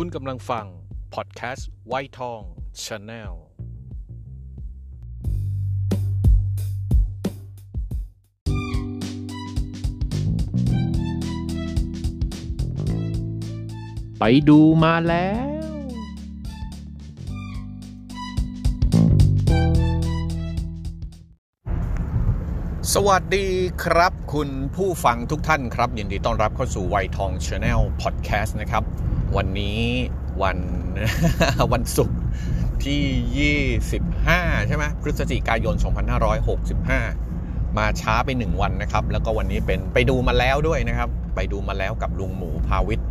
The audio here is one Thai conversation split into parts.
คุณกำลังฟัง พอดแคสต์ไวท์ทองชาแนลไปดูมาแล้ว สวัสดีครับ คุณผู้ฟังทุกท่านครับ ยินดีต้อนรับเข้าสู่ไวทองชาแนลพอดแคสต์นะครับ วันนี้วันวันศุกร์ที่ 25 ใช่ไหมพฤศจิกายน 2565 มาช้าไป 1 วันนะครับ แล้วก็วันนี้เป็นไปดูมาแล้วด้วยนะครับ ไปดูมาแล้วกับลุงหมูพาวิทย์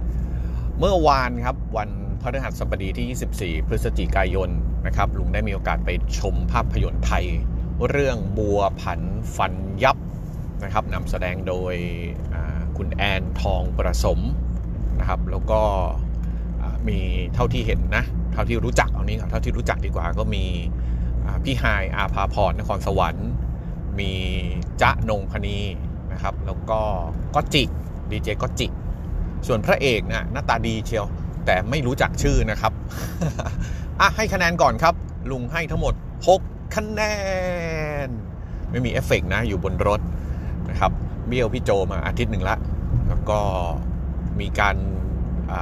เมื่อวานครับวันพฤหัสบดีที่ 24 พฤศจิกายนนะครับ ลุงได้มีโอกาสไปชมภาพยนตร์ไทย เรื่องบัวผันฟันยับนะครับนำแสดงโดยคุณแอนทองประสมนะครับ แล้วก็ มีเท่าที่เห็นนะ เท่าที่รู้จักเอานี้ครับเท่าที่รู้จักดีกว่าก็มีพี่ไฮอาภาพรนครสวรรค์ มีจ๊ะนงพนีนะครับ แล้วก็ก็จิดีเจก็จิส่วนพระเอกนะ่ะหน้าตาดีเชียว แต่ไม่รู้จักชื่อนะครับ อะ ให้คะแนนก่อนครับ ลุงให้ทั้งหมด 6 คะแนน ไม่มีเอฟเฟกต์นะ อยู่บนรถนะครับ เบี้ยวพี่โจมาอาทิตย์หนึ่งละ แล้วก็มีการ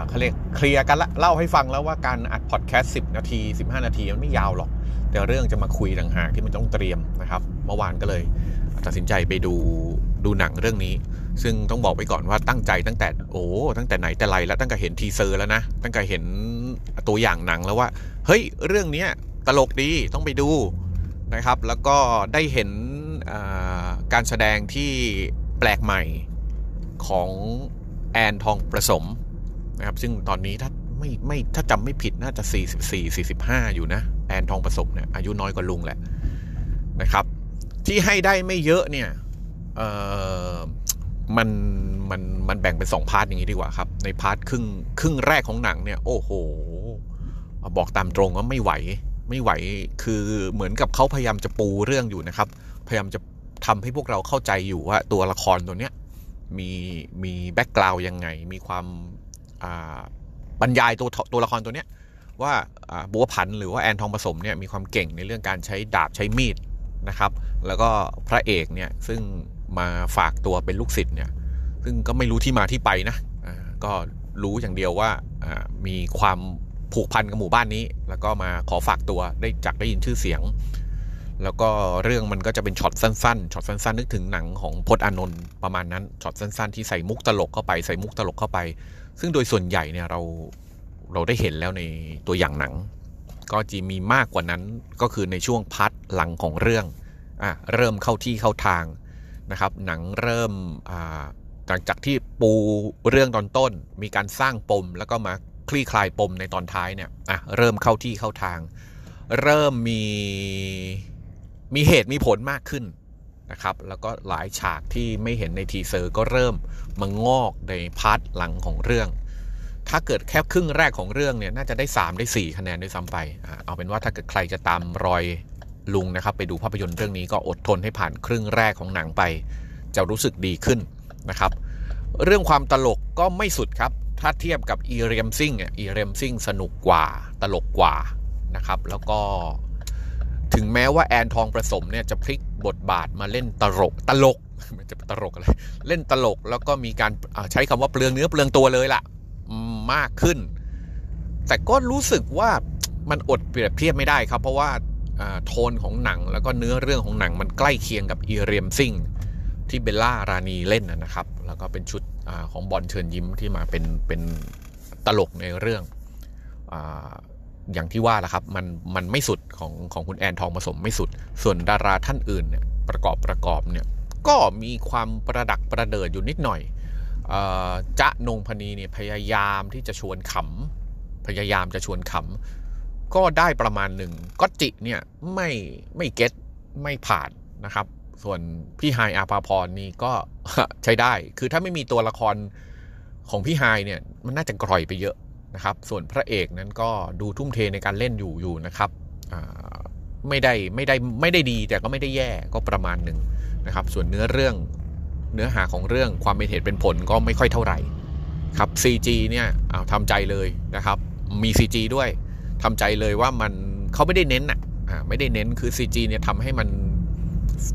เขาเรียกเคลียร์กันละเล่าให้ฟังแล้วว่าการอัดพอดแคสต์10 นาที 15 นาที มันไม่ยาวหรอก แต่เรื่องจะมาคุยต่างหากที่มันต้องเตรียมนะครับเมื่อวานก็เลยตัดสินใจไปดูดูหนังเรื่องนี้ ซึ่งต้องบอกไว้ก่อนว่าตั้งใจตั้งแต่โอ้ตั้งแต่ไหนแต่ไรแล้วตั้งแต่เห็น teaser แล้วนะ ตั้งแต่เห็นตัวอย่างหนังแล้วว่า เฮ้ยเรื่องนี้ตลกดีต้องไปดูนะครับ แล้วก็ได้เห็นการแสดงที่แปลกใหม่ของแอนทองประสม นะครับ ซึ่งตอนนี้ถ้าไม่ไม่ถ้าจำไม่ผิดน่าจะ 44 45 อยู่นะแอนทองประสมเนี่ยอายุน้อยกว่าลุงแหละนะครับ ที่ให้ได้ไม่เยอะเนี่ยเออมันมันมันแบ่งเป็นสอง part อย่างนี้ดีกว่าครับ ใน part ครึ่งครึ่งแรกของหนังเนี่ย โอ้โห บอกตามตรงว่าไม่ไหว ไม่ไหวคือเหมือนกับเขาพยายามจะปูเรื่องอยู่นะครับ พยายามจะทำให้พวกเราเข้าใจอยู่ว่าตัวละครตัวเนี้ยมีมีแบ็กกราวยังไง มีความ บรรยายตัวตัวละครตัวเนี้ยว่าบัวผันหรือว่าแอนทองผสมเนี่ยมีความเก่งในเรื่องการใช้ดาบใช้มีดนะครับ แล้วก็พระเอกเนี่ยซึ่งมาฝากตัวเป็นลูกศิษย์เนี่ยซึ่งก็ไม่รู้ที่มาที่ไปนะก็รู้อย่างเดียวว่าอ่ามีความผูกพันกับหมู่บ้านนี้ แล้วก็มาขอฝากตัวได้จากได้ยินชื่อเสียง แล้วก็เรื่องมันก็จะเป็นช็อตสั้นๆช็อตสั้นๆ นึกถึงหนังของพจน์อานนท์ประมาณนั้นช็อตสั้นๆ ที่ใส่มุกตลกเข้าไปใส่มุกตลกเข้าไป ซึ่งโดยส่วนใหญ่เนี่ยเราเราได้เห็นแล้วในตัวอย่างหนัง ก็จะมีมากกว่านั้นก็คือในช่วง part หลังของเรื่องอะเริ่มเข้าที่เข้าทางนะครับหนังเริ่มอ่าหลังจากที่ปูเรื่องตอนต้น มีการสร้างปมแล้วก็มาคลี่คลายปมในตอนท้ายเนี่ยอะเริ่มเข้าที่เข้าทาง เริ่มมีมีเหตุมีผลมากขึ้น นะครับ แล้วก็หลายฉากที่ไม่เห็นใน teaser ก็เริ่มมางอกใน part หลังของเรื่อง ถ้าเกิดแค่ครึ่งแรกของเรื่องเนี่ยน่าจะได้ 3 ได้ 4 คะแนนด้วยซ้ำไป เอาเป็นว่าถ้าเกิดใครจะตามรอยลุงนะครับ ไปดูภาพยนตร์เรื่องนี้ก็อดทนให้ผ่านครึ่งแรกของหนังไป จะรู้สึกดีขึ้นนะครับ เรื่องความตลกก็ไม่สุดครับ ถ้าเทียบกับอีเรียมซิงเนี่ยอีเรียมซิงสนุกกว่าตลกกว่านะครับ แล้วก็ แม้ว่าแอนทองประสมเนี่ยจะพลิกบทบาทมาเล่นตลกตลกมันจะตลกอะไรเล่นตลกแล้วก็มีการใช้คำว่าเปลืองเนื้อเปลืองตัวเลยล่ะ มากขึ้น แต่ก็รู้สึกว่ามันอดเปรียบเทียบไม่ได้ครับ เพราะว่าโทนของหนังแล้วก็เนื้อเรื่องของหนังมันใกล้เคียงกับอีเรียมซิงที่เบลล่ารานีเล่นนะครับ แล้วก็เป็นชุดอของบอลเชิญยิ้มที่มาเป็นเป็นตลกในเรื่อง อย่างที่ว่าแหละครับ มันมันไม่สุดของของคุณแอนทองผสมไม่สุด ส่วนดาราท่านอื่นเนี่ยประกอบประกอบเนี่ยก็มีความประดักประเดิดอยู่นิดหน่อยเอ่อจ๊ะนงพนีเนี่ยพยายามที่จะชวนขำพยายามจะชวนขำก็ได้ประมาณหนึ่งก็จิเนี่ยไม่ไม่เก็ตไม่ผ่านนะครับ ส่วนพี่ไฮอาภาพรนี่ก็ใช้ได้ คือถ้าไม่มีตัวละครของพี่ไฮเนี่ยมันน่าจะกร่อยไปเยอะ นะครับ ส่วนพระเอกนั้นก็ดูทุ่มเทในการเล่นอยู่อยู่นะครับไม่ได้ไม่ได้ไม่ได้ดีแต่ก็ไม่ได้แย่ก็ประมาณหนึ่งนะครับ ส่วนเนื้อเรื่องเนื้อหาของเรื่องความเป็นเหตุเป็นผลก็ไม่ค่อยเท่าไหร่ครับ CG เนี่ยเอาทำใจเลยนะครับ มี CG ด้วยทำใจเลยว่ามันเขาไม่ได้เน้นอะไม่ได้เน้นคือ CG เนี่ยทำให้มัน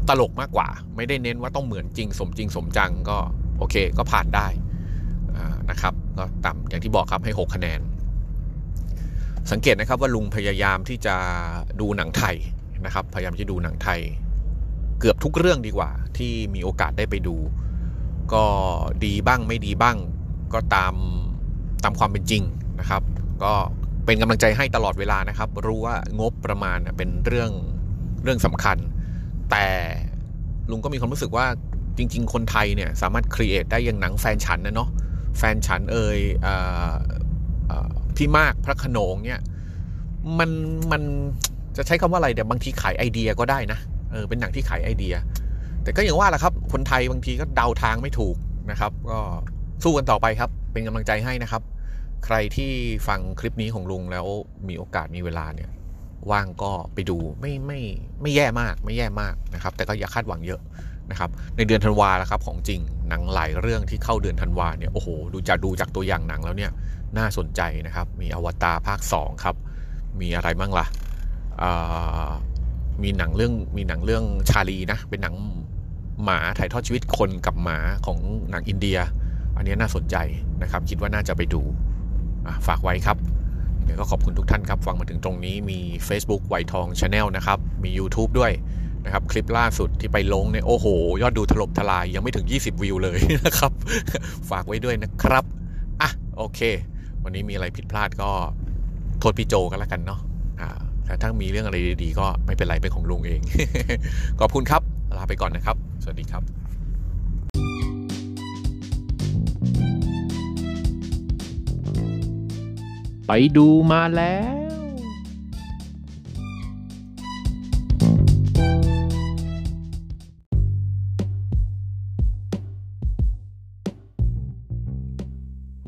ตลกมากกว่า ไม่ได้เน้นว่าต้องเหมือนจริงสมจริงสมจังก็โอเคก็ผ่านได้ นะครับก็ต่ำอย่างที่บอกครับให้ 6 คะแนน สังเกตนะครับว่าลุงพยายามที่จะดูหนังไทยนะครับ พยายามจะดูหนังไทย เกือบทุกเรื่องดีกว่า ที่มีโอกาสได้ไปดู ก็ดีบ้างไม่ดีบ้าง ก็ตามตามความเป็นจริงนะครับ ก็เป็นกำลังใจให้ตลอดเวลานะครับ รู้ว่างบประมาณเป็นเรื่องเรื่องสำคัญ แต่ลุงก็มีความรู้สึกว่าจริง ๆ คนไทยเนี่ยสามารถครีเอทได้อย่างหนังแฟนฉันนะเนาะ แฟนฉันเอ่ยพี่มากพระขนงเนี่ยมันมันจะใช้คำว่าอะไรเดี๋ยวบางทีขายไอเดียก็ได้นะเออเป็นหนังที่ขายไอเดีย แต่ก็อย่างว่าแหละครับ คนไทยบางทีก็เดาทางไม่ถูกนะครับ ก็สู้กันต่อไปครับ เป็นกำลังใจให้นะครับ ใครที่ฟังคลิปนี้ของลุงแล้วมีโอกาสมีเวลาเนี่ย ว่างก็ไปดูไม่ไม่ไม่แย่มากไม่แย่มากนะครับ แต่ก็อย่าคาดหวังเยอะ นะครับในเดือนธันวาแล้วครับของจริงหนังหลายเรื่องที่เข้าเดือนธันวาเนี่ยโอ้โหดูจะดูจากตัวอย่างหนังแล้วเนี่ยน่าสนใจนะครับมีอวตารภาค 2 ครับ มีอะไรบ้างล่ะมีหนังเรื่องมีหนังเรื่องชาลีนะเป็นหนังหมาถ่ายทอดชีวิตคนกับหมาของหนังอินเดีย อันนี้น่าสนใจนะครับ คิดว่าน่าจะไปดูฝากไว้ครับเดี๋ยวก็ขอบคุณทุกท่านครับ ฟังมาถึงตรงนี้มี Facebook ไวทองชาแนลนะครับ มี YouTube ด้วย นะครับคลิปล่าสุดที่ไปลงเนี่ยโอ้โห ยอดดูถล่มทลายยังไม่ถึง 20 วิวเลยนะครับ ฝากไว้ด้วยนะครับอะโอเค วันนี้มีอะไรผิดพลาดก็โทษพี่โจกันแล้วกันเนาะอ่าถ้ามีเรื่องอะไรดีๆ ก็ไม่เป็นไรเป็นของลุงเองขอบคุณครับลาไปก่อนนะครับ สวัสดีครับ ไปดูมาแล้ว